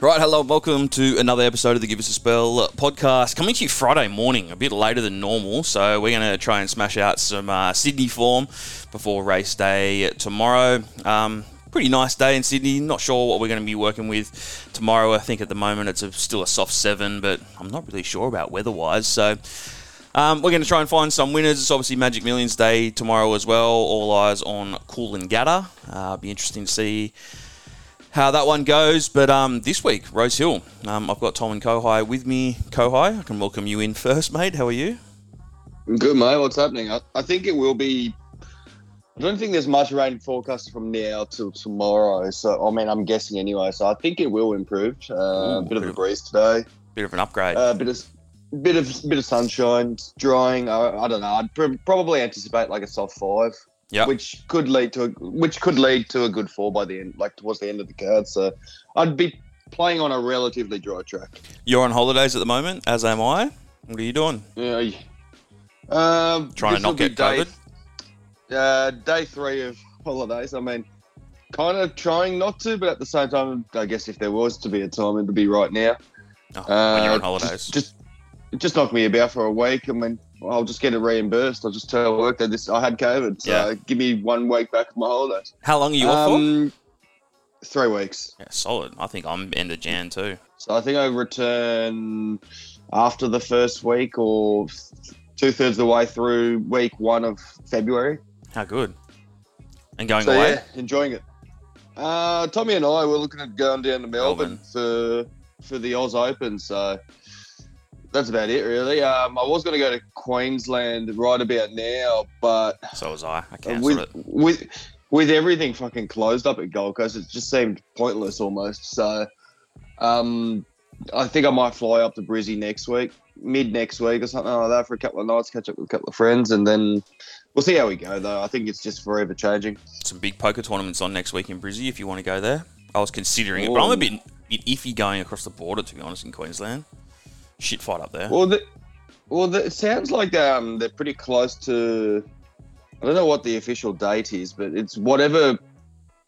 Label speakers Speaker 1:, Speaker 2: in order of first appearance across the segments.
Speaker 1: Right, hello, welcome to another episode of the Give Us a Spell podcast. Coming to you Friday morning, a bit later than normal, so we're going to try and smash out some uh, Sydney form before race day tomorrow. Um, pretty nice day in Sydney. Not sure what we're going to be working with tomorrow. I think at the moment it's a, still a soft seven, but I'm not really sure about weather-wise. So um, we're going to try and find some winners. It's obviously Magic Millions Day tomorrow as well. All eyes on Cool and Coolangatta. Uh, be interesting to see how that one goes. But um, this week, Rosehill, um, I've got Tom and Kohai with me. Kohai, I can welcome you in first, mate. How are you?
Speaker 2: Good, mate. What's happening? I, I think it will be. I don't think there's much rain forecast from now till tomorrow. So, I mean, I'm guessing anyway. So, I think it will improve. Uh,
Speaker 1: Ooh,
Speaker 2: a bit of a breeze today.
Speaker 1: Bit of an upgrade.
Speaker 2: A bit of bit of bit of sunshine, drying. I, I don't know. I'd pr- probably anticipate like a soft five,
Speaker 1: Yeah.
Speaker 2: which could lead to a, which could lead to a good four by the end, like towards the end of the card. So, I'd be playing on a relatively dry track.
Speaker 1: You're on holidays at the moment, as am I. What are you doing?
Speaker 2: Yeah. Um,
Speaker 1: Trying to not get
Speaker 2: day-
Speaker 1: COVID?
Speaker 2: Uh, day three of holidays. I mean, kind of trying not to, but at the same time, I guess if there was to be a time, it'd be right now.
Speaker 1: Oh, when you're on
Speaker 2: Uh,
Speaker 1: holidays.
Speaker 2: Just, just, just knocked me about for a week. I mean, I'll just get it reimbursed. I'll just tell work that this I had COVID, so
Speaker 1: Yeah.
Speaker 2: give me one week back of my holidays.
Speaker 1: How long are you off for?
Speaker 2: Um, Three weeks.
Speaker 1: Yeah, solid. I think I'm end of Jan too.
Speaker 2: So I think I return after the first week or two thirds of the way through week one of February.
Speaker 1: How good. And going
Speaker 2: so
Speaker 1: away?
Speaker 2: yeah, enjoying it. Uh, Tommy and I were looking at going down to Melbourne, for for the Oz Open, so that's about it really. Um, I was going to go to Queensland right about now, but
Speaker 1: So was I. I cancelled
Speaker 2: with
Speaker 1: it.
Speaker 2: with with everything fucking closed up at Gold Coast, it just seemed pointless almost. So, um, I think I might fly up to Brizzy next week, mid next week or something like that, for a couple of nights, catch up with a couple of friends, and then we'll see how we go. Though I think it's just forever changing.
Speaker 1: Some big poker tournaments on next week in Brizzy if you want to go there. I was considering it, but I'm a bit, bit iffy going across the border, to be honest, in Queensland. Shit fight up there.
Speaker 2: Well, the, well, the, it sounds like um, they're pretty close to. I don't know what the official date is, but it's whatever.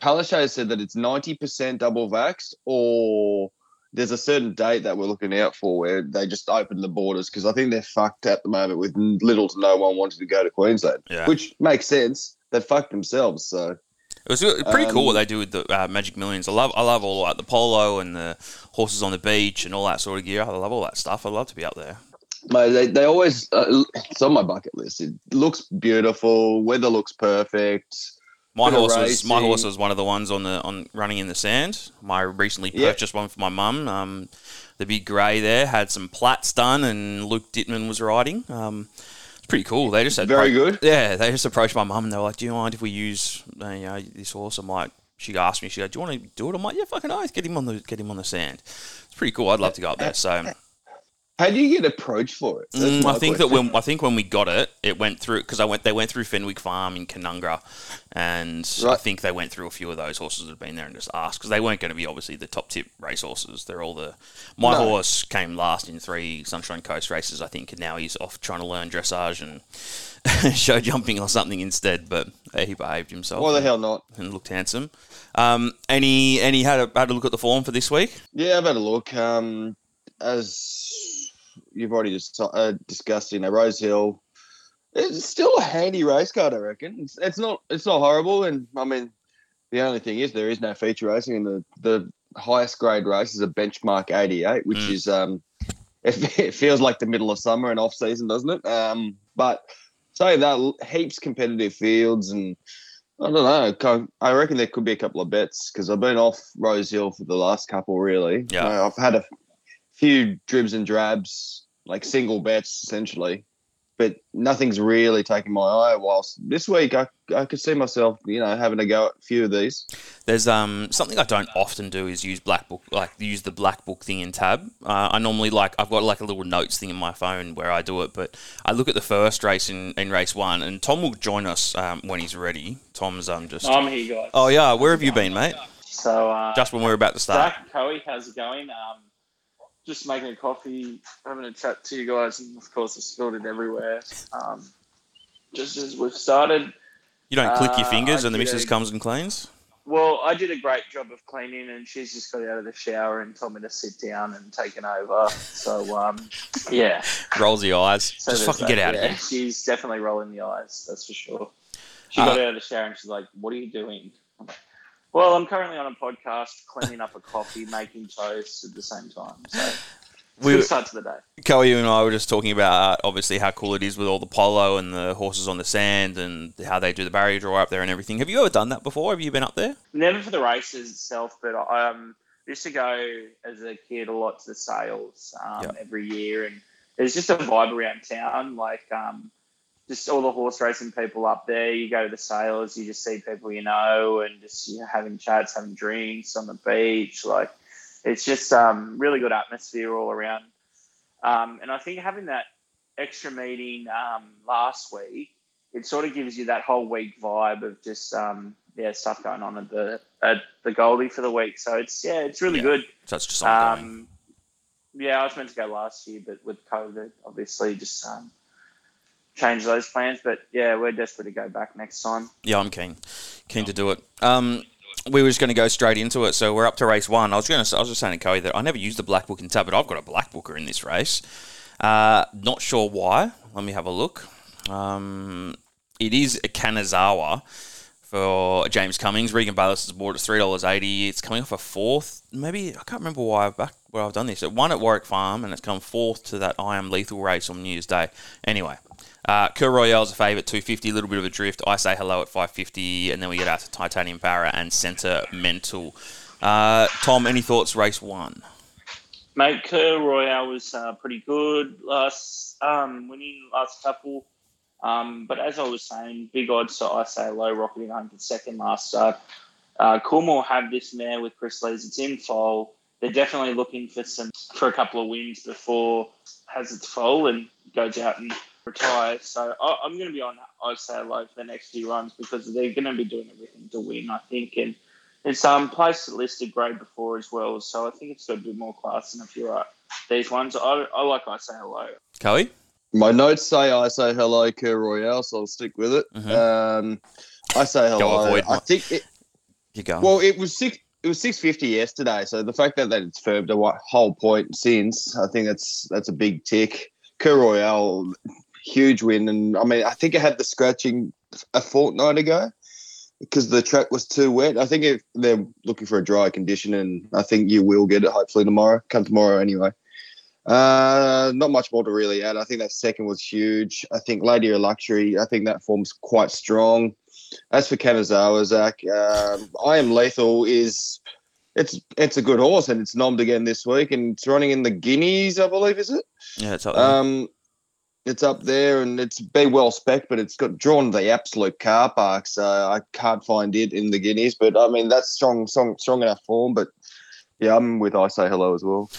Speaker 2: Palaszczuk said that it's ninety percent double vaxxed, or there's a certain date that we're looking out for where they just open the borders because I think they're fucked at the moment with little to no one wanting to go to Queensland,
Speaker 1: Yeah.
Speaker 2: which makes sense. They fucked themselves, so
Speaker 1: It was pretty cool
Speaker 2: Um,
Speaker 1: what they do with the uh, Magic Millions. I love, I love all like the polo and the horses on the beach and all that sort of gear. I love all that stuff. I'd love to be up there.
Speaker 2: Mate, they, they always uh, it's on my bucket list. It looks beautiful. Weather looks perfect.
Speaker 1: My horse was my horse was one of the ones on the on running in the sand. My recently
Speaker 2: Yeah.
Speaker 1: purchased one for my mum. Um, the big grey there had some plats done, and Luke Dittman was riding. Um, pretty cool. They just
Speaker 2: Very good.
Speaker 1: Yeah, they just approached my mum and they were like, "Do you mind if we use uh, you know this horse?" I'm like, she asked me, she goes, "Do you want to do it?" I'm like, "Yeah, fucking oath. Get him on the get him on the sand." It's pretty cool. I'd love to go up there. So.
Speaker 2: How do you get approached for it?
Speaker 1: Mm, I think
Speaker 2: question.
Speaker 1: that when I think when we got it, it went through because I went. They went through Fenwick Farm in Canungra, and I think they went through a few of those horses that had been there and just asked because they weren't going to be obviously the top tip race horses. They're all the. My
Speaker 2: No.
Speaker 1: horse came last in three Sunshine Coast races, I think, and now he's off trying to learn dressage and show jumping or something instead. But he behaved himself.
Speaker 2: Why the hell not?
Speaker 1: And looked handsome. Um, any any had a, had a look at the form for this week?
Speaker 2: Yeah, I've had a look. Um, as you've already just uh, discussed, you know, Rosehill. It's still a handy race card, I reckon. It's, it's not it's not horrible, and I mean, the only thing is there is no feature racing, and the the highest grade race is a benchmark 88, which
Speaker 1: Mm.
Speaker 2: is um, it, it feels like the middle of summer and off season, doesn't it? Um, but saying that, heaps competitive fields and. I don't know. I reckon there could be a couple of bets because I've been off Rosehill for the last couple. Really,
Speaker 1: Yeah.
Speaker 2: Uh, I've had a few dribs and drabs, like single bets essentially, but nothing's really taken my eye. Whilst this week, I I could see myself, you know, having a go at a few of these.
Speaker 1: There's um something I don't often do is use black book like use the black book thing in tab. Uh, I normally like I've got like a little notes thing in my phone where I do it, but I look at the first race in, in race one, and Tom will join us um, when he's ready. Tom's um just
Speaker 3: I'm here, guys.
Speaker 1: oh yeah, where have you been, mate?
Speaker 3: So, uh,
Speaker 1: Just when we're about to start.
Speaker 3: Zach, Coey, how's it going? Um, just making a coffee, having a chat to you guys, and of course, I spilled it everywhere. Um, just as we've started,
Speaker 1: You don't click your
Speaker 3: Uh,
Speaker 1: fingers
Speaker 3: I
Speaker 1: and the missus
Speaker 3: did.
Speaker 1: comes and cleans.
Speaker 3: well, I did a great job of cleaning, and she's just got out of the shower and told me to sit down and taken over. So, um, yeah.
Speaker 1: Rolls the eyes.
Speaker 3: So
Speaker 1: Just fucking get out of here.
Speaker 3: She's definitely rolling the eyes, that's for sure. She
Speaker 1: Uh,
Speaker 3: got out of the shower and she's like, What are you doing? Well, I'm currently on a podcast, cleaning up a coffee, making toast at the same time. So,
Speaker 1: We,
Speaker 3: good start to the day.
Speaker 1: Chloe, you and I were just talking about uh, obviously how cool it is with all the polo and the horses on the sand and how they do the barrier draw up there and everything. Have you ever done that before? Have you been up there?
Speaker 3: Never for the races itself, but I um, used to go as a kid a lot to the sales um,
Speaker 1: Yeah.
Speaker 3: every year, and there's just a vibe around town. Like um, just all the horse racing people up there. You go to the sales, you just see people you know, and just you know, having chats, having drinks on the beach. Like it's just um, really good atmosphere all around. Um, and I think having that extra meeting um, last week, it sort of gives you that whole week vibe of just um, yeah stuff going on at the at the Goldie for the week. So it's yeah, it's really
Speaker 1: Yeah.
Speaker 3: good.
Speaker 1: So it's just ongoing.
Speaker 3: Um, yeah, I was meant to go last year, but with COVID, obviously, just changed those plans. But yeah, we're desperate to go back next time.
Speaker 1: Yeah, I'm keen, keen to do it. Um, we were just going to go straight into it, so we're up to race one. I was going to, I was just saying to Chloe that I never used the black book in tab, but I've got a black booker in this race. Uh, not sure why. Let me have a look. Um, it is a Kanazawa for James Cummings. Regan Bayliss has bought it three dollars eighty. It's coming off a fourth. Maybe I can't remember why I've back where I've done this. It won at Warwick Farm and it's come fourth to that I am lethal race on New Year's Day. Anyway, uh, Kerr Royale's a favourite, 250, a little bit of a drift. I say hello at 550, and then we get out to Titanium Para and Sentimental. Uh, Tom, any thoughts, race one?
Speaker 3: Mate, Kerr Royale was uh, pretty good last um, winning last couple. Um, but as I was saying, big odds to I say low rocketing home for second last start. Uh, Coolmore have this mare with Chris Lees. It's in foal. They're definitely looking for some for a couple of wins before has its foal and goes out and retires. So I, I'm going to be on I say low for the next few runs because they're going to be doing everything to win. I think and it's um placed listed grade before as well, so I think it's got a bit more class than a few uh, these ones. I, I like I say hello.
Speaker 1: Chloe?
Speaker 2: My notes say I say hello, Kerr Royale, so I'll stick with it.
Speaker 1: Mhm.
Speaker 2: Um, I say hello.
Speaker 1: avoid
Speaker 2: I think it,
Speaker 1: You go.
Speaker 2: well, it was six. It was six fifty yesterday, so the fact that, that it's firmed a whole point since, I think that's that's a big tick. Kerr Royale, huge win, and I mean, I think it had the scratching a fortnight ago because the track was too wet. I think if they're looking for a dry condition, and I think you will get it hopefully tomorrow. Come tomorrow anyway. Uh, not much more to really add. I think that second was huge. I think Lady of Luxury. I think that form's quite strong. As for Kanazawa, Zach, um, I am lethal is it's it's a good horse and it's nommed again this week and it's running in the Guineas, I believe, is it?
Speaker 1: yeah, it's up there.
Speaker 2: Um, it's up there and it's be well spec, but it's got drawn the absolute car park, so I can't find it in the Guineas. But I mean, that's strong, strong, strong enough form. But yeah, I'm with I say hello as well.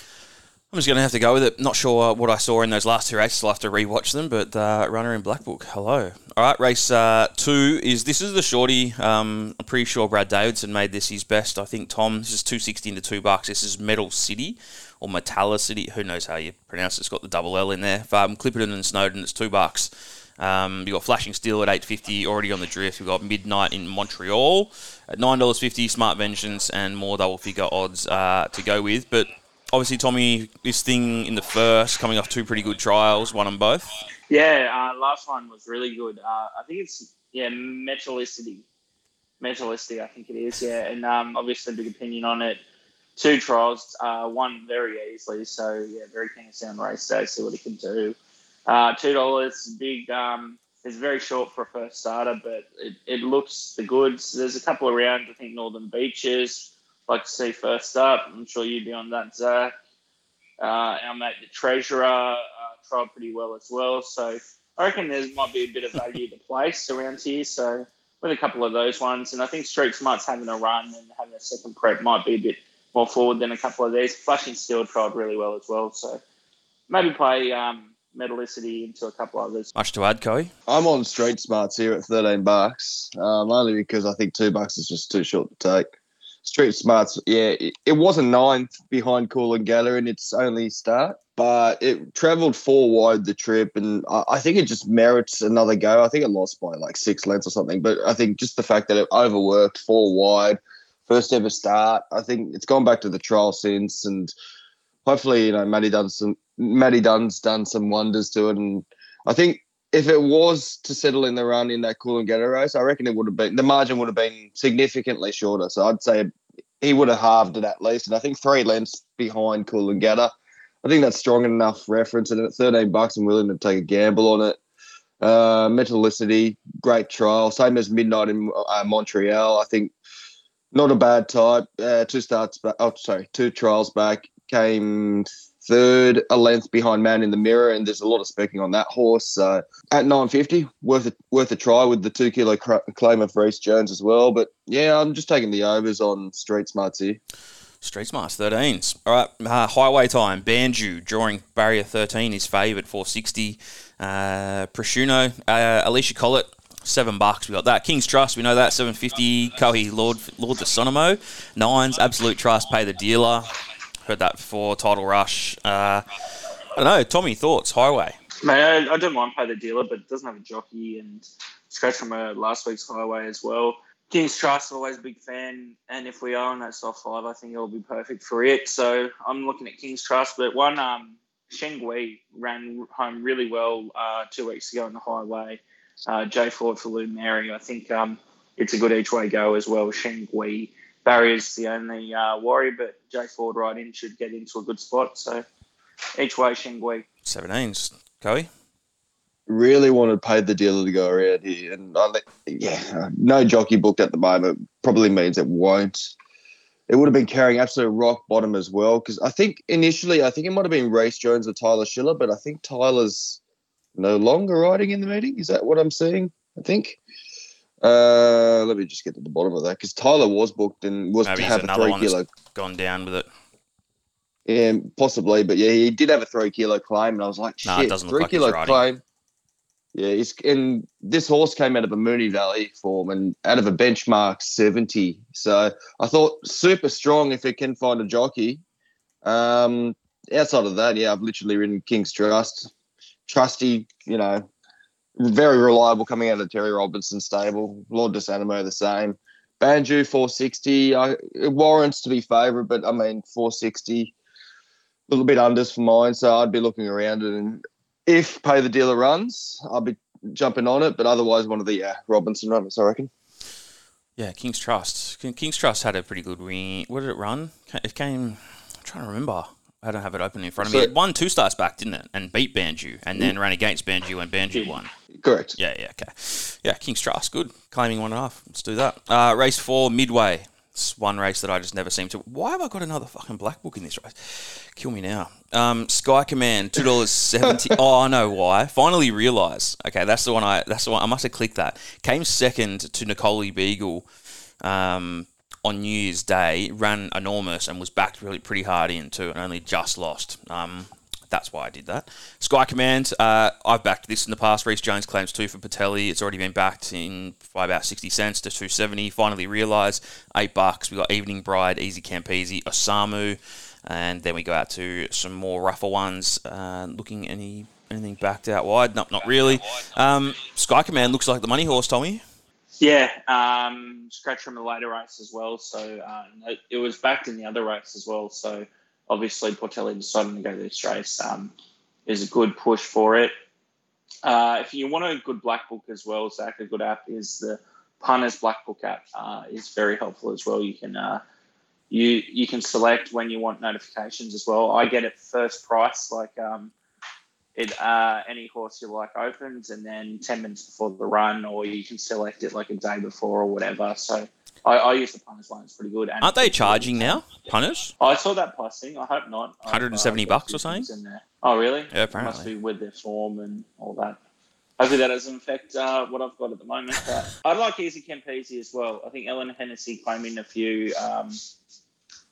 Speaker 1: I'm just going to have to go with it. Not sure what I saw in those last two races. I'll have to rewatch them. But uh, runner in Black Book, hello. All right, race uh, two is this is the shorty. Um, I'm pretty sure Brad Davidson made this his best. I think Tom. This is two sixty into two bucks. This is Metal City or Metallicity. Who knows how you pronounce it? It's got the double L in there. Um, Clipperton and Snowden. It's two bucks. Um, you got Flashing Steel at eight fifty already on the drift. We've got Midnight in Montreal at nine dollars fifty. Smart Vengeance and more double figure odds uh, to go with, but obviously, Tommy, this thing in the first, coming off two pretty good trials, one them both.
Speaker 3: Yeah, uh, last one was really good. Uh, I think it's yeah Metallicity, Metallicity. I think it is. Yeah, and um, obviously big opinion on it. Two trials, uh, won very easily. So yeah, very keen to see on race day, see what he can do. Uh, Two dollars, big. Um, it's very short for a first starter, but it, it looks the goods. There's a couple around. I think Northern Beaches. Like to see first up. I'm sure you'd be on that, Zach. Uh, our mate, the Treasurer, uh, tried pretty well as well. So I reckon there might be a bit of value to place around here. So with a couple of those ones, and I think Street Smart's having a run and having a second prep might be a bit more forward than a couple of these. Flashing Steel tried really well as well. So maybe play um, Metallicity into a couple others.
Speaker 1: Much to add, Coey.
Speaker 2: I'm on Street Smarts here at 13 bucks, um, only because I think two bucks is just too short to take. Street Smarts, yeah, it, it was a ninth behind Coolangatta in its only start, but it travelled four wide the trip, and I, I think it just merits another go. I think it lost by like six lengths or something, but I think just the fact that it overworked four wide first ever start. I think it's gone back to the trial since, and hopefully, you know, Matty done some. Matty Dunn's done some wonders to it, and I think if it was to settle in the run in that Cool and Coolangatta race, I reckon it would have been the margin would have been significantly shorter. So I'd say he would have halved it at least, and I think three lengths behind Cool and Coolangatta. I think that's strong enough reference, and at 13 bucks, I'm willing to take a gamble on it. Uh, Metallicity, great trial. Same as Midnight in uh, Montreal. I think not a bad type. Uh, two starts back. Oh, sorry, two trials back. Came third, a length behind Man in the Mirror, and there's a lot of specking on that horse. So at 950, worth a, worth a try with the two kilo claim of Reece Jones as well. But yeah, I'm just taking the overs on Street Smarts here.
Speaker 1: Street Smarts 13s. All right, uh, highway time. Banju drawing barrier 13 is favoured 460. Uh, Prosciutto, uh, Alicia Collett, seven bucks. We got that. King's Trust, we know that. 750. Kohi Lord Lord de Sonomo. Nines, Absolute Trust, pay the dealer. Heard that before. Title Rush. Uh, I don't know. Tommy, thoughts? Highway.
Speaker 3: Man, I, I don't mind pay the dealer, but it doesn't have a jockey and scratch from a last week's highway as well. King's Trust, always a big fan, and if we are on that soft five, I think it'll be perfect for it. So I'm looking at King's Trust, but one um, Shengui ran home really well uh, two weeks ago on the highway. Uh, Jay Ford for Lou Mary, I think um, it's a good each way go as well. Shengui barrier's the only uh, worry, but Jay Ford right in should get into a good spot. So each way Shengui.
Speaker 1: 17s, Coey
Speaker 2: really wanted paid the dealer to go around here, and I, yeah, no jockey booked at the moment probably means it won't. It would have been carrying absolute rock bottom as well because I think initially I think it might have been Reece Jones or Tyler Schiller, but I think Tyler's no longer riding in the meeting. Is that what I'm seeing? I think. Uh, let me just get to the bottom of that because Tyler was booked and was
Speaker 1: Maybe
Speaker 2: to have
Speaker 1: a
Speaker 2: three kilo.
Speaker 1: Gone down with it.
Speaker 2: Yeah, possibly, but yeah, he did have a three kilo claim, and I was like, shit,
Speaker 1: doesn't
Speaker 2: three
Speaker 1: look
Speaker 2: kilo
Speaker 1: like
Speaker 2: claim. Yeah, he's and this horse came out of a Moonee Valley form and out of a benchmark 70. So I thought super strong if it can find a jockey. Um, outside of that, yeah, I've literally ridden King's Trust. Trusty, you know, very reliable coming out of Terry Robinson stable. Lord de Sanimo the same. Banju 460. I, it warrants to be favourite, but I mean 460. A little bit unders for mine, so I'd be looking around it and if pay the dealer runs, I'll be jumping on it. But otherwise, one of the uh, Robinson runners, I reckon.
Speaker 1: Yeah, King's Trust. King's Trust had a pretty good win. What did it run? It came. I'm trying to remember. I don't have it open in front of me. It won two starts back, didn't it? And beat Banju, and then ran against Banju, and Banju won.
Speaker 2: Correct.
Speaker 1: Yeah, yeah, okay. Yeah, King's Trust, good. Claiming one and a half. Let's do that. Uh, race four, Midway. It's one race that I just never seem to. Why have I got another fucking black book in this race? Kill me now. Um, Sky Command, two dollars seventy. oh, I know why. Finally realise. Okay, that's the one. I that's the one. I must have clicked that. Came second to Nicole Beagle um, on New Year's Day. Ran enormous and was backed really pretty hard in too, and only just lost. Um, that's why I did that. Sky Command, uh, I've backed this in the past. Reece Jones claims two for Portelli. It's already been backed in by about 60 cents to 270. Finally realised, eight bucks. We got Evening Bride, Easy Campese, Osamu, and then we go out to some more rougher ones. Uh, looking any anything backed out wide? Nope, not really. Um, Sky Command looks like the money horse, Tommy.
Speaker 3: Yeah, um, scratch from the later race as well. So uh, it was backed in the other race as well. So obviously Portelli deciding to go this race um, is a good push for it. Uh, if you want a good black book as well, Zach, a good app is the Punters Black Book app. Uh, is very helpful as well. You can uh, you you can select when you want notifications as well. I get it first price, like um, it uh, any horse you like opens, and then ten minutes before the run, or you can select it like a day before or whatever. So I, I use the punters one; it's pretty good. And
Speaker 1: Aren't they charging now, punters?
Speaker 3: I saw that pricing. I hope not.
Speaker 1: 170 bucks or something.
Speaker 3: Oh, really?
Speaker 1: Yeah, apparently.
Speaker 3: It must be with their form and all that. Hopefully that doesn't affect uh, what I've got at the moment. But I'd like Easy Campese as well. I think Ellen Hennessy came in a few. Um,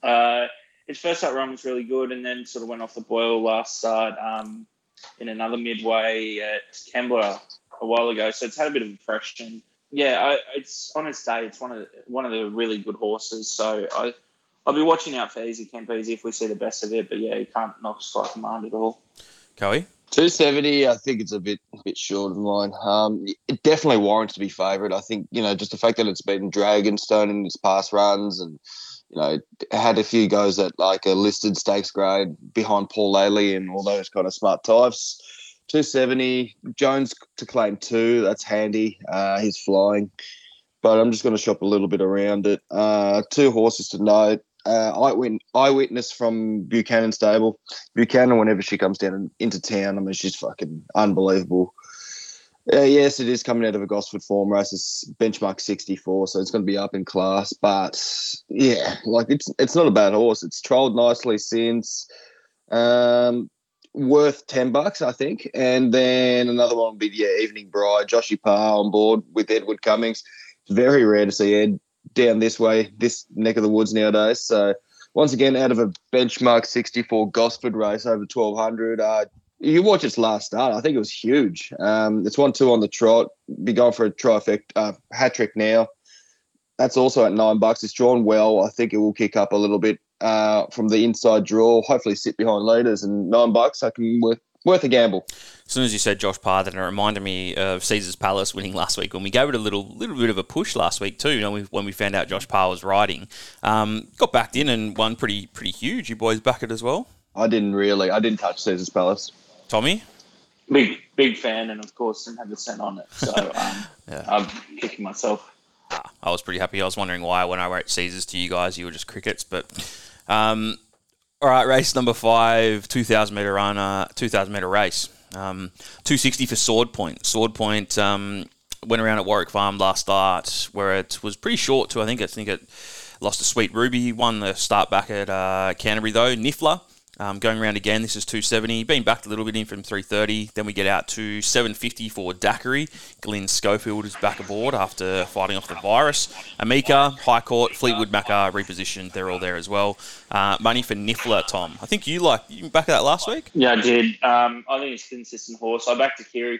Speaker 3: uh, his first start run was really good, and then sort of went off the boil last start um, in another midway at Canberra a while ago. So it's had a bit of a freshen yeah, I, it's on its day. It's one of the, one of the really good horses. So I I'll be watching out for Easy Campese if we see the best of it. But yeah, you can't knock Sky Command at all.
Speaker 1: Coey?
Speaker 2: 270, I think it's a bit a bit short of mine. Um, it definitely warrants to be favourite. I think you know just the fact that it's been Dragonstone in its past runs, and you know had a few goes at like a listed stakes grade behind Paul Laley and all those kind of smart types. 270, Jones to claim two. That's handy. Uh, he's flying, but I'm just going to shop a little bit around it. Uh, two horses to note uh, eyewitness, from Buchanan stable. Buchanan, whenever she comes down into town, I mean, she's fucking unbelievable. Uh, yes, it is coming out of a Gosford form race. It's benchmark 64, so it's going to be up in class. But yeah, like it's it's not a bad horse. It's trolled nicely since. Um, worth 10 bucks, I think. And then another one would be, yeah, Evening Bride, Joshy Parr on board with Edward Cummings. It's very rare to see Ed down this way, this neck of the woods nowadays. So once again, out of a benchmark 64 Gosford race over 1200, uh, you watch its last start. I think it was huge. Um, it's one two on the trot. Be going for a trifecta uh, hat trick now. That's also at nine bucks. It's drawn well. I think it will kick up a little bit uh, from the inside draw. Hopefully, sit behind leaders and nine bucks. I can worth worth a gamble.
Speaker 1: As soon as you said Josh Parr, then it reminded me of Caesar's Palace winning last week when we gave it a little little bit of a push last week too. You know, when we found out Josh Parr was riding, um, got backed in and won pretty pretty huge. You boys back it as well.
Speaker 2: I didn't really. I didn't touch Caesar's Palace.
Speaker 1: Tommy,
Speaker 3: big big fan, and of course didn't have the cent on it, so um, yeah. I'm kicking myself.
Speaker 1: Ah, I was pretty happy. I was wondering why when I wrote Caesars to you guys, you were just crickets, but. Um, all right, race number five, 2,000 metre runner, 2,000 metre race. Um, 260 for Sword Point. Sword Point um, went around at Warwick Farm last start where it was pretty short too. I think I think it lost a Sweet Ruby. Won the start back at uh, Canterbury though. Niffler um, going around again, this is 270. Being backed a little bit in from 330. Then we get out to 750 for Daiquiri. Glyn Schofield is back aboard after fighting off the virus. Amika, High Court, Fleetwood Macca repositioned. They're all there as well. Uh, money for Niffler, Tom. I think you like you back that last week.
Speaker 3: Yeah, I did. Um, I think it's consistent horse. I backed to Kiri.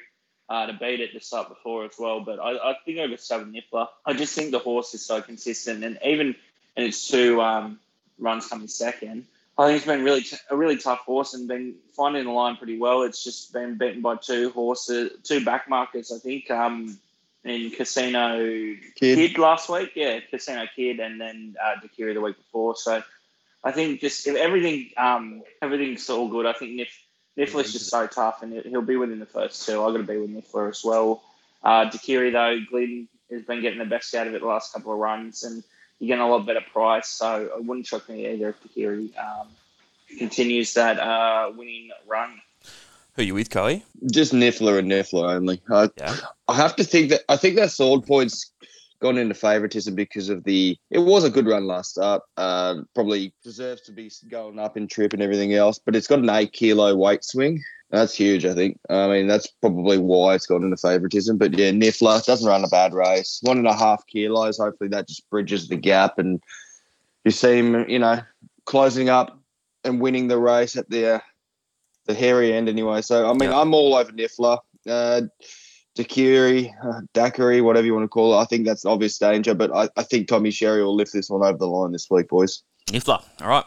Speaker 3: Uh, to beat it to start before as well, but I, I think over seven Niffler. I just think the horse is so consistent, and even and its two um, runs coming second, I think it's been really t- a really tough horse and been finding the line pretty well. It's just been beaten by two horses, two back markers, I think, um, in Casino Kid. Kid. last week. Yeah, Casino Kid, and then uh, Dakiri the week before. So I think just if everything, um, everything's all good. I think Nif Niffler's just so tough, and he'll be within the first two. I've got to be with Niffler as well. Uh, Dakiri though, Glyn has been getting the best out of it the last couple of runs, and you're getting a lot better price. So it wouldn't shock me either if Takiri um, continues that uh, winning run.
Speaker 1: Who are you with, Coey?
Speaker 2: Just Niffler and Niffler only. I, yeah. I have to think that I think that sword points gone into favouritism because of the. It was a good run last start. Uh, probably deserves to be going up in trip and everything else, but it's got an eight kilo weight swing. That's huge, I think. I mean, that's probably why it's got into favouritism. But yeah, Niffler doesn't run a bad race. One and a half kilos. Hopefully that just bridges the gap. And you see him, you know, closing up and winning the race at the uh, the hairy end anyway. So, I mean, yeah. I'm all over Niffler. Uh, Dakiri, uh, Daiquiri, whatever you want to call it. I think that's obvious danger, but I, I think Tommy Sherry will lift this one over the line this week, boys.
Speaker 1: Niffler. All right.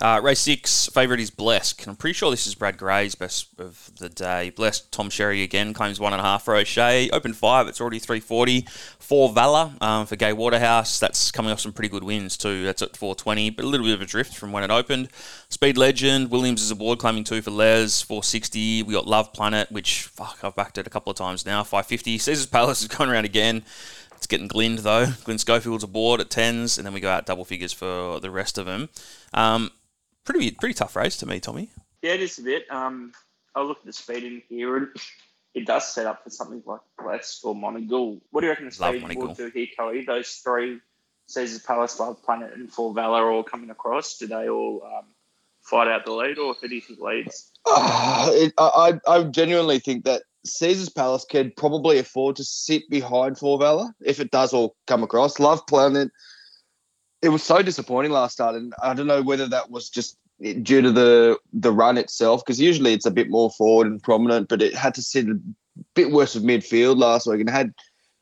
Speaker 1: Uh, race six, favourite is Blesk. I'm pretty sure this is Brad Gray's best of the day. Blesk, Tom Sherry again, claims one and a half for O'Shea. Open five, it's already 340. Four Valor um, for Gai Waterhouse. That's coming off some pretty good wins too. That's at 420, but a little bit of a drift from when it opened. Speed Legend, Williams is aboard, claiming two for Les, 460. We got Love Planet, which, fuck, I've backed it a couple of times now, 550. Caesar's Palace is going around again. It's getting Glinned though. Glyn Schofield's aboard at tens, and then we go out double figures for the rest of them. Um, pretty pretty tough race to me, Tommy.
Speaker 3: Yeah, it is a bit. Um, I look at the speed in here, and it does set up for something like Blesk or Monegal. What do you reckon the speed will do here, Coey? Those three, Caesar's Palace, Love Planet, and Four Valor all coming across. Do they all um, fight out the lead, or who do you think leads?
Speaker 2: Uh, it, I, I genuinely think that Caesar's Palace can probably afford to sit behind Four Valor if it does all come across. Love Planet, it was so disappointing last start, and I don't know whether that was just due to the the run itself because usually it's a bit more forward and prominent, but it had to sit a bit worse of midfield last week and had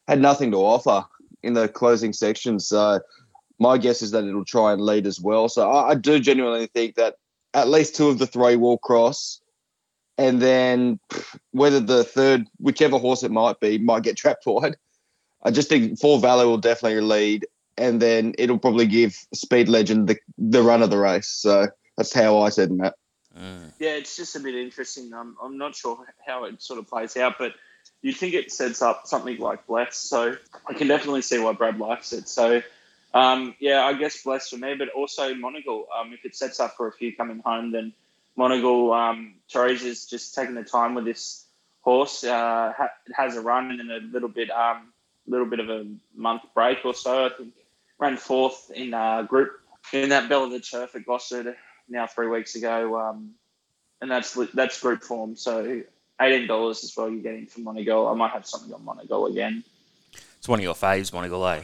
Speaker 2: had nothing to offer in the closing section. So my guess is that it'll try and lead as well. So I, I do genuinely think that at least two of the three will cross and then whether the third, whichever horse it might be, might get trapped wide. I just think Four Valley will definitely lead, and then it'll probably give Speed Legend the the run of the race. So that's how I said that.
Speaker 3: Mm. Yeah, it's just a bit interesting. I'm I'm not sure how it sort of plays out, but you think it sets up something like Bless. So I can definitely see why Brad likes it. So. Um, yeah, I guess Bless for me, but also Monegal. Um, if it sets up for a few coming home, then Monegal, um, is just taking the time with this horse. Uh, ha- has a run and a little bit, um, little bit of a month break or so. I think ran fourth in uh, group in that Belle of the Turf at Gosford now three weeks ago, um, and that's that's group form. So eighteen dollars is what you're getting from Monegal. I might have something on Monegal again.
Speaker 1: It's one of your faves, Monegal, eh?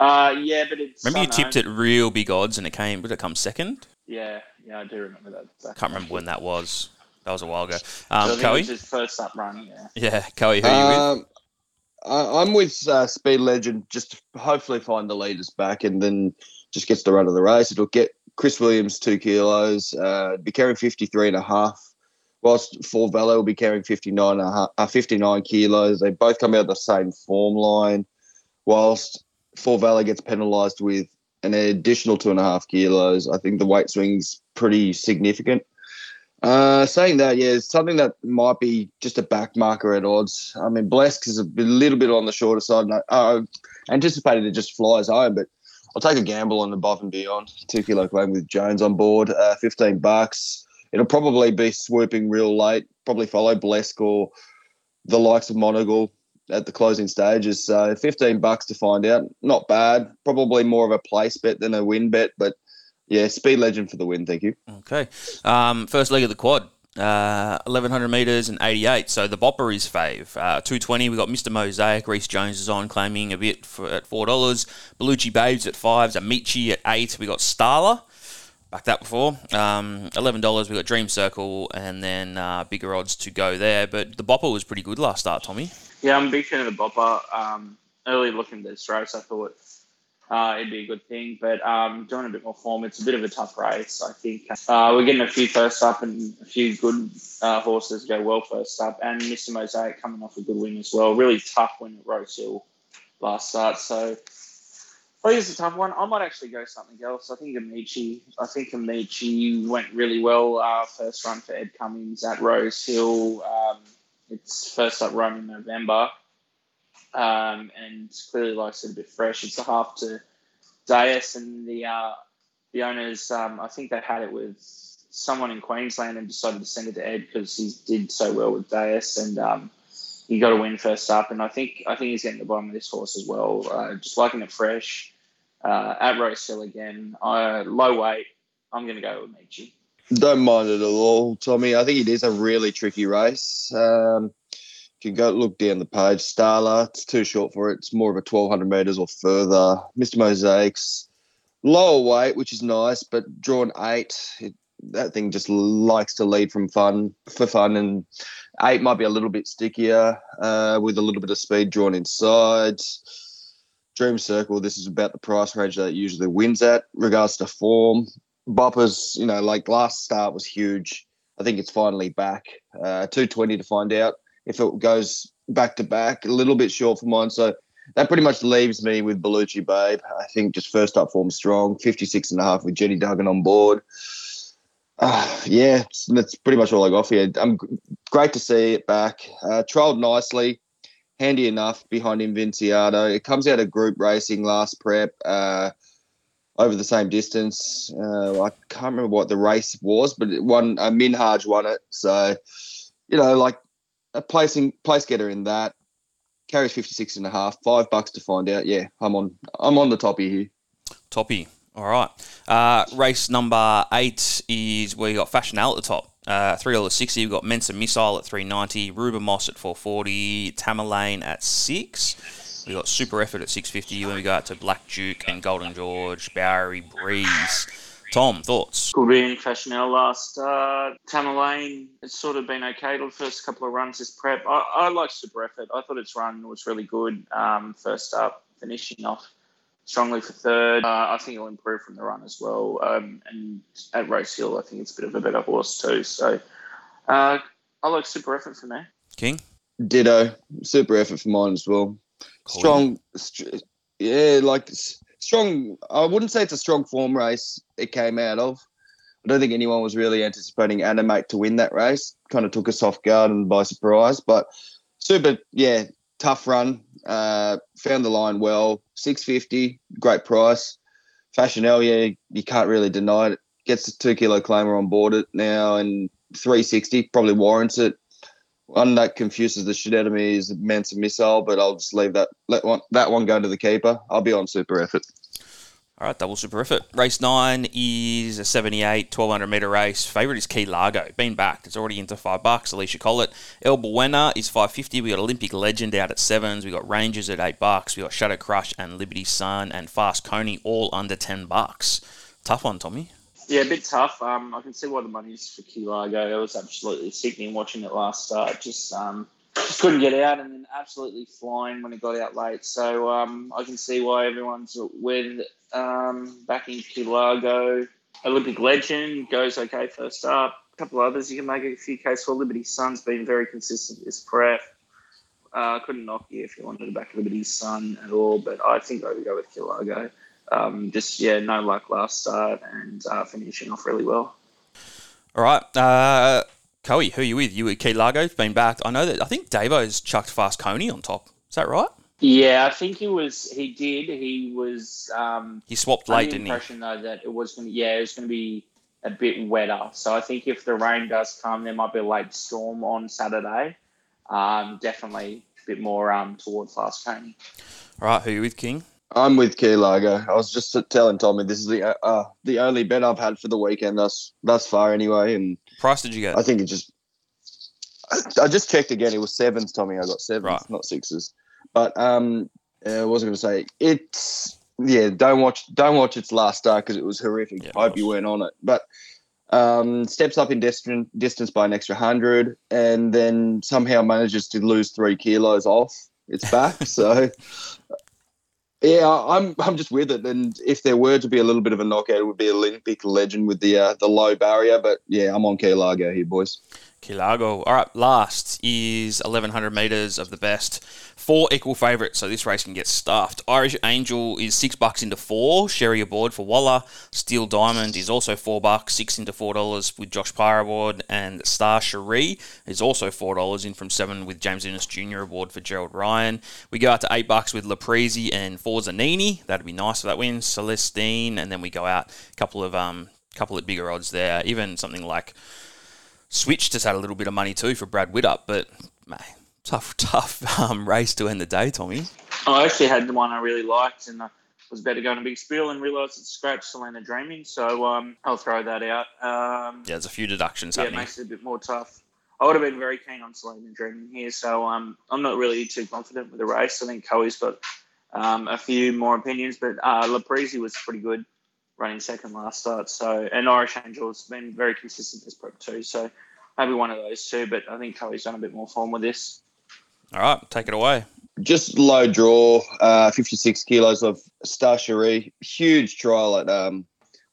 Speaker 3: Uh, yeah, but it's.
Speaker 1: Remember you tipped it real big odds and it came. Would it come second?
Speaker 3: Yeah, yeah, I do remember that.
Speaker 1: Exactly. Can't remember when that was. That was a while ago. Um,
Speaker 3: so Coey? his first up run, yeah.
Speaker 1: Yeah, Coey, who are you um, with?
Speaker 2: I, am with uh, Speed Legend. Just hopefully find the leaders back and then just gets the run of the race. It'll get Chris Williams two kilos, uh, be carrying 53 and a half, whilst Four Valley will be carrying 59, and a half, uh, 59 kilos. They both come out of the same form line, whilst Four Valley gets penalised with an additional two and a half kilos. I think the weight swing's pretty significant. Uh, saying that, yeah, it's something that might be just a back marker at odds. I mean, Blesk is a little bit on the shorter side. And I, I anticipated it just flies home, but I'll take a gamble on above and beyond. Two kilo claim with Jones on board, uh, 15 bucks. It'll probably be swooping real late, probably follow Blesk or the likes of Monegal at the closing stages. So 15 bucks to find out. Not bad. Probably more of a place bet than a win bet, but yeah, Speed Legend for the win. Thank you.
Speaker 1: Okay. Um, first leg of the quad. Uh, 1100 metres and 88. So the bopper is fave. Uh, 220, we got Mr. Mosaic. Reece Jones is on, claiming a bit for, at $4. Bellucci Babes at 5. Amici at 8. We got Starla back that before. Um, Eleven dollars. We got Dream Circle, and then uh, bigger odds to go there. But the bopper was pretty good last start, Tommy.
Speaker 3: Yeah, I'm a big fan of the bopper. Um, early looking at this race, I thought uh, it'd be a good thing, but um, doing a bit more form. It's a bit of a tough race. I think uh, we're getting a few first up and a few good uh, horses go well first up, and Mr. Mosaic coming off a good win as well. Really tough win at Rosehill last start, so. I think it's a tough one. I might actually go something else. I think Amici. I think Amici went really well uh, first run for Ed Cummings at Rosehill. Um, it's first up run in November, um, and clearly likes it a bit fresh. It's a half to Deus, and the uh, the owners. Um, I think they had it with someone in Queensland and decided to send it to Ed because he did so well with Deus, and um, he got a win first up. And I think I think he's getting the bottom of this horse as well. Uh, just liking it fresh uh, at Rosehill again. Uh, low weight. I'm going to go with Michi.
Speaker 2: Don't mind it at all, Tommy. I think it is a really tricky race. Um, you can go look down the page. Starla, it's too short for it. It's more of a 1200 metres or further. Mr. Mosaics, lower weight, which is nice, but drawn eight. It, that thing just likes to lead from fun for fun, and eight might be a little bit stickier uh, with a little bit of speed drawn inside. Dream Circle, this is about the price range that usually wins at. Regards to form, Boppers, you know, like last start was huge. I think it's finally back. Uh, 220 to find out if it goes back to back. A little bit short for mine. So that pretty much leaves me with Bellucci Babe. I think just first up form strong, 56 and a half with Jenny Duggan on board. Uh, yeah, that's pretty much all I got for you. I'm great to see it back. Uh, trialled nicely, handy enough behind Invinciado. It comes out of group racing last prep. Uh, over the same distance. Uh, I can't remember what the race was, but it won. Uh, Minhaj won it, so you know, like a placing place getter in that carries 56 and a half, five bucks to find out. Yeah, I'm on. I'm on the toppy here.
Speaker 1: Toppy. All right. Uh, race number eight is where you got Fashional at the top. Uh, three dollars sixty. We've got Mensa Missile at three ninety. Ruben Moss at four forty. Tamerlane at six. We got Super Effort at 650 when we go out to Black Duke and Golden George, Bowery Breeze. Tom, thoughts?
Speaker 3: Good win, Fashionel last. Uh, Tamerlane, it's sort of been okay the first couple of runs this prep. I, I like Super Effort. I thought its run was really good. Um, first up, finishing off strongly for third. Uh, I think it'll improve from the run as well. Um, and at Rosehill, I think it's a bit of a better horse too. So uh, I like super effort for me.
Speaker 1: King.
Speaker 2: Ditto. Super effort for mine as well.
Speaker 1: Cool.
Speaker 2: Strong. St- yeah, like s- strong. I wouldn't say it's a strong form race it came out of. I don't think anyone was really anticipating Animate to win that race. Kind of took us off guard and by surprise. But super, yeah, tough run. Uh, found the line well. Six fifty, great price. Fashion L, yeah, you can't really deny it. Gets the two kilo claimer on board it now, and three sixty probably warrants it. One that confuses the shit out of me is Mensa Missile, but I'll just leave that let one that one go to the keeper. I'll be on super effort.
Speaker 1: All right, double super effort. Race nine is a 78, 1200 metre race. Favourite is Key Largo. Been backed. It's already into five bucks. Alicia Collett. El Buena is 550. We got Olympic Legend out at sevens. We got Rangers at eight bucks. We got Shadow Crush and Liberty Sun and Fast Coney all under 10 bucks. Tough one, Tommy.
Speaker 3: Yeah, a bit tough. Um, I can see why the money's for Key Largo. It was absolutely sickening watching it last start. Just um, just couldn't get out, and then absolutely flying when it got out late. So um, I can see why everyone's with um, backing Key Largo. Olympic Legend goes okay first up. A couple others you can make a few cases for. Liberty Sun's been very consistent this prep. Uh, couldn't knock you if you wanted to back Liberty Sun at all, but I think I would go with Key Largo. Um, just yeah, no luck last start and uh, finishing off really well.
Speaker 1: All right. Uh, Coe, who are you with? You with Key Largo's Been backed. I know that. I think Davo's chucked Fast Coney on top. Is that right?
Speaker 3: Yeah, I think he was. He did. He was. Um,
Speaker 1: He swapped late,
Speaker 3: the
Speaker 1: didn't he?
Speaker 3: impression though that it was going. Yeah, it was going to be a bit wetter. So I think if the rain does come, there might be a late storm on Saturday. Um, definitely a bit more um, toward fast Coney.
Speaker 1: All right. Who are you with, King?
Speaker 2: I'm with Key Largo. I was just telling Tommy this is the uh, the only bet I've had for the weekend thus thus far anyway, and
Speaker 1: Price did you get?
Speaker 2: I think it just. I, I just checked again. It was sevens, Tommy. I got sevens,
Speaker 1: Right.
Speaker 2: not sixes. But um, uh, was I going to say? It's yeah. Don't watch don't watch its last start because it was horrific.
Speaker 1: Yeah, it
Speaker 2: Hope you weren't on it, but. Um, steps up in distance, distance by an extra hundred, and then somehow manages to lose three kilos off its back. so, yeah, I'm I'm just with it. And if there were to be a little bit of a knockout, it would be Olympic legend with the uh, the low barrier. But yeah, I'm on Key Largo here, boys.
Speaker 1: Key Largo. All right. Last is 1100 metres of the best. Four equal favourites, so this race can get stuffed. Irish Angel is six bucks into four. Sherry aboard for Waller. Steel Diamond is also four bucks, six into four dollars with Josh Parr aboard, and Star Cherie is also four dollars in from seven with James Innes Jr. aboard for Gerald Ryan. We go out to eight bucks with Laprezi and Forza Nini. That'd be nice if that wins. Celestine, and then we go out a couple of um couple of bigger odds there. Even something like Switch just had a little bit of money too for Brad Widdup, but mate, tough, tough um, race to end the day, Tommy.
Speaker 3: I actually had the one I really liked, and I was about to go on a big spiel and realised it's scratch Selena Dreaming, so um, I'll throw that out. Um,
Speaker 1: Yeah, there's a few deductions
Speaker 3: yeah, it
Speaker 1: happening.
Speaker 3: makes it a bit more tough. I would have been very keen on Selena Dreaming here, so um, I'm not really too confident with the race. I think Coe's got um, a few more opinions, but uh, was pretty good running second last start. So and Irish Angel's been very consistent this prep too. So maybe one of those two, but I think Coe's done a bit more form with this.
Speaker 1: All right, take it away.
Speaker 2: Just low draw, uh, 56 kilos of Star Cherie. Huge trial at um,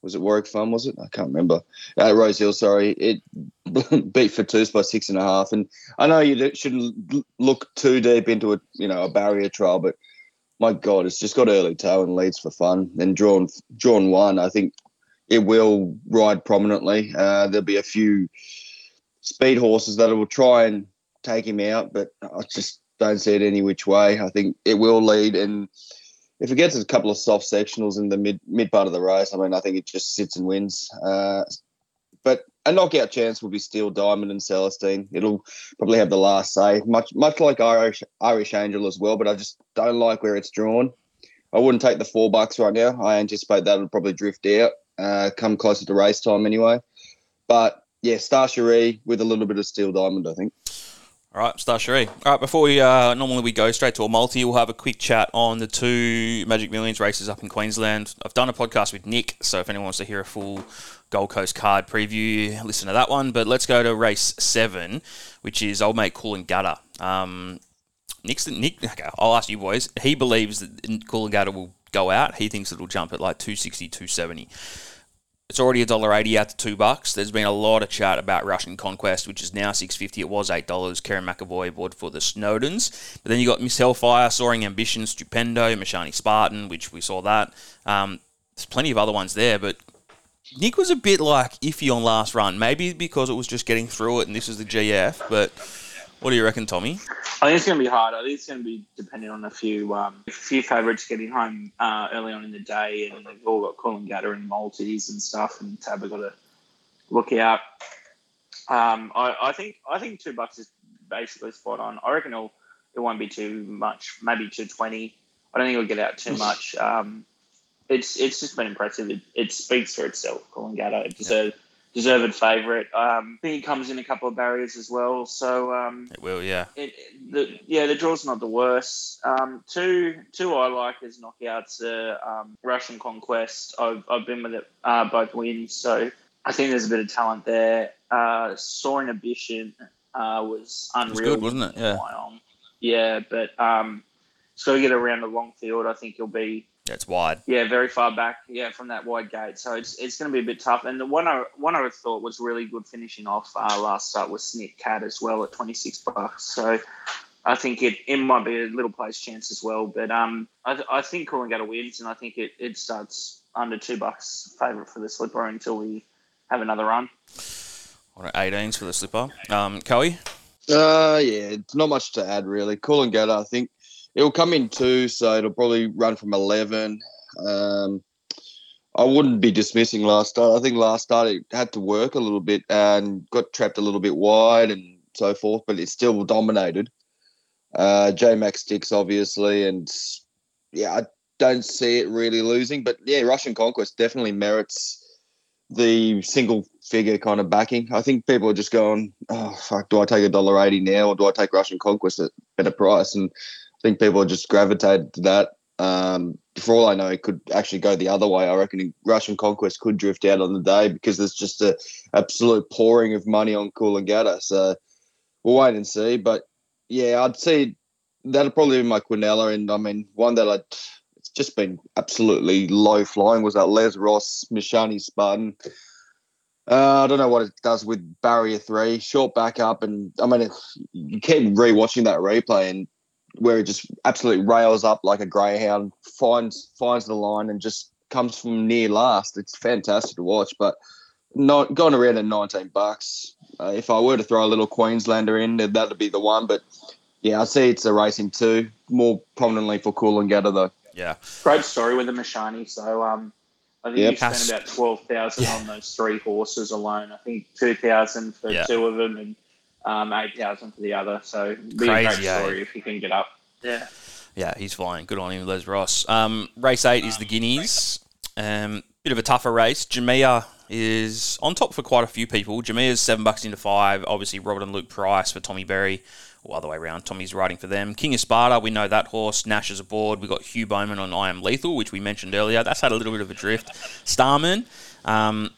Speaker 2: was it Warwick Farm? Was it? I can't remember. Uh, Rosehill, sorry. It beat Fatus by six and a half. And I know you shouldn't look too deep into a you know a barrier trial, but my God, it's just got early toe and leads for fun. Then drawn drawn one, I think it will ride prominently. Uh, there'll be a few speed horses that will try and take him out, but I just don't see it any which way. I think it will lead, and if it gets a couple of soft sectionals in the mid mid part of the race, I mean, I think it just sits and wins. Uh, but a knockout chance will be Steel Diamond and Celestine. It'll probably have the last say, much much like Irish Irish Angel as well. But I just don't like where it's drawn. I wouldn't take the four bucks right now. I anticipate that'll probably drift out, uh, come closer to race time anyway. But yeah, Star Cherie with a little bit of Steel Diamond, I think.
Speaker 1: All right, Star Cherie. All right, before we uh, normally we go straight to a multi, we'll have a quick chat on the two Magic Millions races up in Queensland. I've done a podcast with Nick, so if anyone wants to hear a full Gold Coast card preview, listen to that one. But let's go to race seven, which is Old Mate Coolangatta. Um, Nick's Nick. Okay, I'll ask you boys. He believes that Coolangatta will go out. He thinks it'll jump at like 260, 270. It's already a dollar eighty out to two bucks. There's been a lot of chat about Russian Conquest, which is now six fifty. It was eight dollars. Kerrin McEvoy aboard for the Snowdens, but then you got Miss Hellfire, Soaring Ambition, Stupendo, Mashani Spartan, which we saw that. Um, there's plenty of other ones there, but Nick was a bit like iffy on last run. Maybe because it was just getting through it, and this is the GF. But what do you reckon, Tommy?
Speaker 3: I think it's going to be hard. I think it's going to be dependent on a few um, a few favourites getting home uh, early on in the day, and they've all got Coolangatta and Maltese and stuff, and Tab have got to look out. Um, I, I think I think two bucks is basically spot on. I reckon it'll, it won't be too much, maybe two twenty. I don't think it'll get out too much. Um, it's it's just been impressive. It, it speaks for itself. Coolangatta it deserves deserved favourite. Um, I think it comes in a couple of barriers as well. So um,
Speaker 1: It will, yeah.
Speaker 3: it, the, yeah, the draw's not the worst. Um, two two I like as knockouts are um, Russian Conquest. I've, I've been with it uh, both wins, so I think there's a bit of talent there. Uh, Soaring Ambition uh, was
Speaker 1: It was
Speaker 3: unreal.
Speaker 1: good, wasn't it? Yeah.
Speaker 3: Yeah, but um, it's got to get around the long field. I think he'll be
Speaker 1: Yeah, it's wide.
Speaker 3: yeah, very far back. Yeah, from that wide gate. So it's it's going to be a bit tough. And the one I one I thought was really good finishing off uh, last start was Snick Cat as well at twenty six bucks. So I think it, it might be a little place chance as well. But um, I, I think Coolangatta wins, and I think it, it starts under two bucks favourite for the slipper until we have another run.
Speaker 1: What are 18s for the slipper? Um, Coey?
Speaker 2: Uh, yeah, it's not much to add really. Coolangatta, I think it'll come in two, so it'll probably run from eleven. Um, I wouldn't be dismissing last start. I think last start it had to work a little bit and got trapped a little bit wide and so forth, but it still dominated. Uh, J Mac sticks obviously, and yeah, I don't see it really losing. But yeah, Russian Conquest definitely merits the single figure kind of backing. I think people are just going, oh fuck, do I take a dollar eighty now or do I take Russian Conquest at a better price? And think people just gravitated to that. Um, for all I know, it could actually go the other way. I reckon Russian Conquest could drift out on the day because there's just a absolute pouring of money on Coolangatta. So we'll wait and see. But yeah, I'd say that'll probably be my Quinella. And I mean, one that I'd it's just been absolutely low flying was that Les Ross Mishani Spartan. Uh, I don't know what it does with barrier three, short back up, and I mean, you keep rewatching that replay and where it just absolutely rails up like a greyhound, finds finds the line and just comes from near last. It's fantastic to watch, but not going around at 19 bucks. Uh, if I were to throw a little Queenslander in, that'd be the one. But yeah, I see it's a racing two, more prominently for Cool and Coolangatta though.
Speaker 1: Yeah.
Speaker 3: Great story with the Mashani. So um, I think
Speaker 2: Yep.
Speaker 3: you spent about twelve thousand
Speaker 1: Yeah.
Speaker 3: on those three horses alone. I think two thousand for
Speaker 1: Yeah.
Speaker 3: two of them and um, eight thousand for the other. So it'd be a
Speaker 1: Crazy,
Speaker 3: great
Speaker 1: eh?
Speaker 3: story if you can get up. Yeah.
Speaker 1: Yeah, he's flying. Good on him, Les Ross. Um, race eight is the Guineas. Um, bit of a tougher race. Jamea is on top for quite a few people. Jamea's seven bucks into five. Obviously, Robert and Luke Price for Tommy Berry. Or other way around, Tommy's riding for them. King of Sparta, we know that horse. Nash is aboard. we got Hugh Bowman on I Am Lethal, which we mentioned earlier. That's had a little bit of a drift. Starman, um,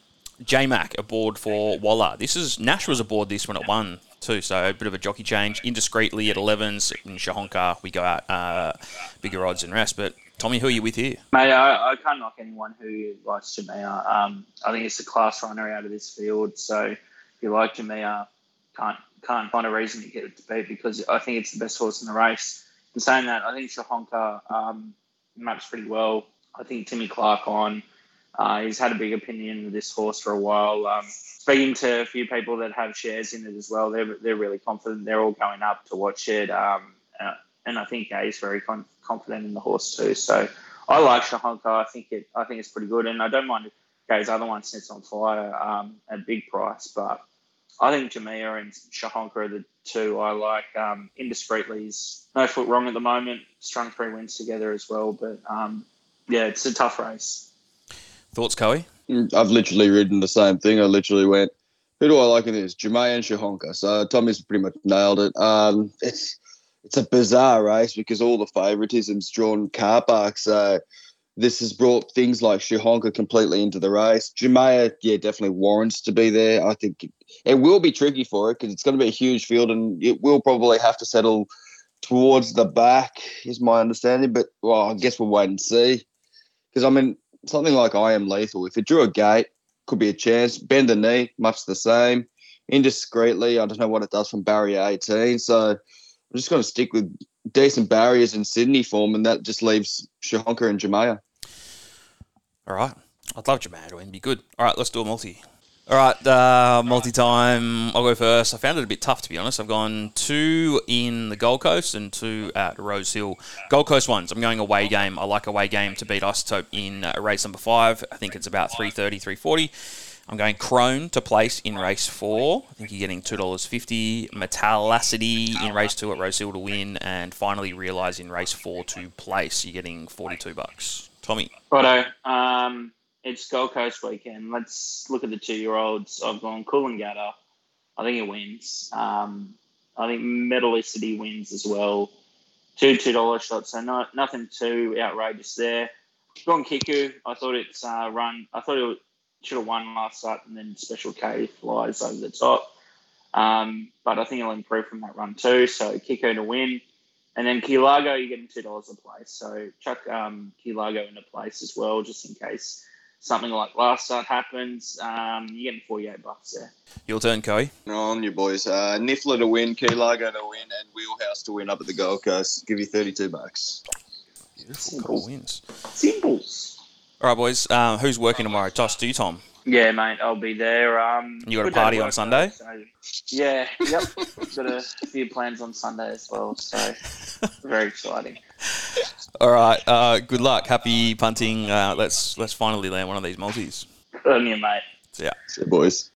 Speaker 1: J Mac aboard for Waller. This is Nash was aboard this when it won too, so a bit of a jockey change. Indiscreetly at 11s in Shahonka, we go out uh, bigger odds and rest. But Tommy, who are you with here?
Speaker 3: Mate, I, I can't knock anyone who likes Jamea. Um, I think it's a class runner out of this field. So if you like Jamea, can't can't find a reason to get it to beat because I think it's the best horse in the race. In saying that, I think Shahonka um, maps pretty well. I think Timmy Clark on. Uh, he's had a big opinion of this horse for a while. Um, speaking to a few people that have shares in it as well, they're, they're really confident. They're all going up to watch it. Um, uh, and I think yeah, he's very con- confident in the horse too. So I like Shahonka. I think it. I think it's pretty good, and I don't mind if Gai's other one sits on fire um, at big price, but I think Jamea and Shahonka are the two I like. Um, Indiscreetly's no foot wrong at the moment. Strung three wins together as well, but um, yeah, it's a tough race.
Speaker 1: Thoughts, Coey?
Speaker 2: I've literally written the same thing. I literally went, who do I like in this? Jermaine and Shahonka. So Tommy's pretty much nailed it. Um, it's it's a bizarre race because all the favouritism's drawn car park. So this has brought things like Shahonka completely into the race. Jumaya, yeah, definitely warrants to be there. I think it, it will be tricky for it because it's going to be a huge field and it will probably have to settle towards the back, is my understanding. But well, I guess we'll wait and see. Because I mean, something like I am lethal. If it drew a gate, could be a chance. Bend the knee, much the same. Indiscreetly, I don't know what it does from barrier 18. So I'm just going to stick with decent barriers in Sydney form, and that just leaves Shahonka and Jamea.
Speaker 1: All right. I'd love Jamea to win. Be good. All right, let's do a multi. All right, uh, multi-time. I'll go first. I found it a bit tough to be honest. I've gone two in the Gold Coast and two at Rosehill. Gold Coast ones. I'm going away game. I like away game to beat Isotope in uh, race number five. I think it's about 330, 340. I'm going Crone to place in race four. I think you're getting two dollars fifty. Metallacity in race two at Rosehill to win, and finally realize in race four to place. You're getting forty-two bucks. Tommy.
Speaker 3: Righto. Um, it's Gold Coast weekend. Let's look at the two-year-olds. I've gone Coolangatta. I think it wins. Um, I think Metallicity wins as well. Two two dollar shots, so not nothing too outrageous there. Gone Kiku. I thought it's uh, run. I thought it should have won last start, and then Special K flies over the top. Um, but I think it'll improve from that run too. So Kiku to win. And then Key Largo, you're getting two dollars a place. So chuck um, Key Largo into place as well, just in case something like last start happens. Um, you're getting 48 bucks there.
Speaker 1: Your turn, Coy.
Speaker 2: On you boys. Uh, Niffler to win, Key Largo to win, and Wheelhouse to win up at the Gold Coast. Give you 32 bucks.
Speaker 1: Beautiful. Cool wins.
Speaker 3: Simples.
Speaker 1: All right, boys. Um, who's working tomorrow? Toss to you, Tom.
Speaker 3: Yeah, mate, I'll be there. Um,
Speaker 1: You got a party on Sunday?
Speaker 3: though, so- yeah, yep. got a few plans on Sunday as well, so very exciting.
Speaker 1: All right. Uh, good luck. Happy punting. Uh, let's let's finally land one of these multis.
Speaker 3: Good on you, mate.
Speaker 1: Yeah.
Speaker 2: See you, boys.